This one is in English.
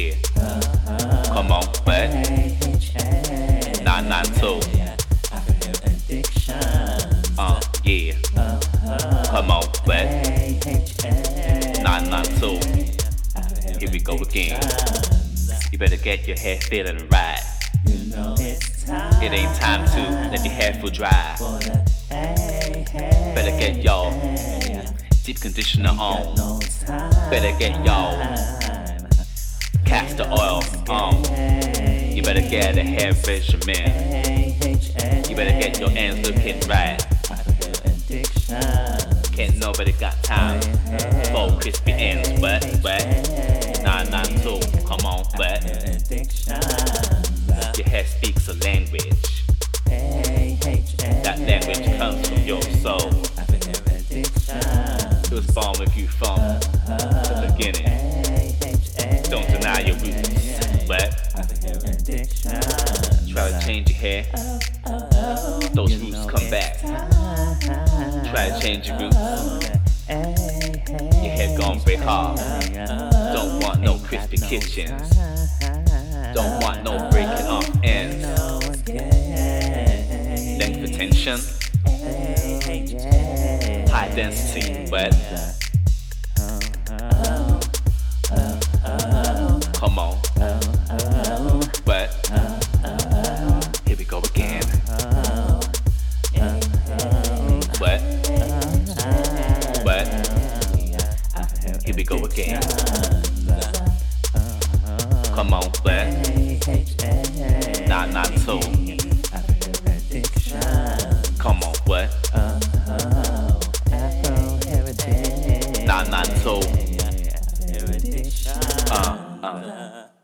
yeah. Come on, what? 992. Uh, yeah. Come on, what? 992. Here we go again. You better get your hair feeling right. You know it's time. It ain't time to let your hair feel dry. Better get your deep conditioner on. Better get your castor oil on. You better get a hair regimen. You better get your ends looking right. Can't nobody got time for crispy ends, but but 992, come on, but your hair speaks a language. That language comes from your soul. It was born with you from the beginning. Your. Those roots come back. Try to change your roots. Your hair gone very hard. Don't want no crispy kitchens. Don't want no breaking off ends. Length retention. High density, but come on. Here we go again. Come on, but not not so. Come on, what? Not not so. Uh uh.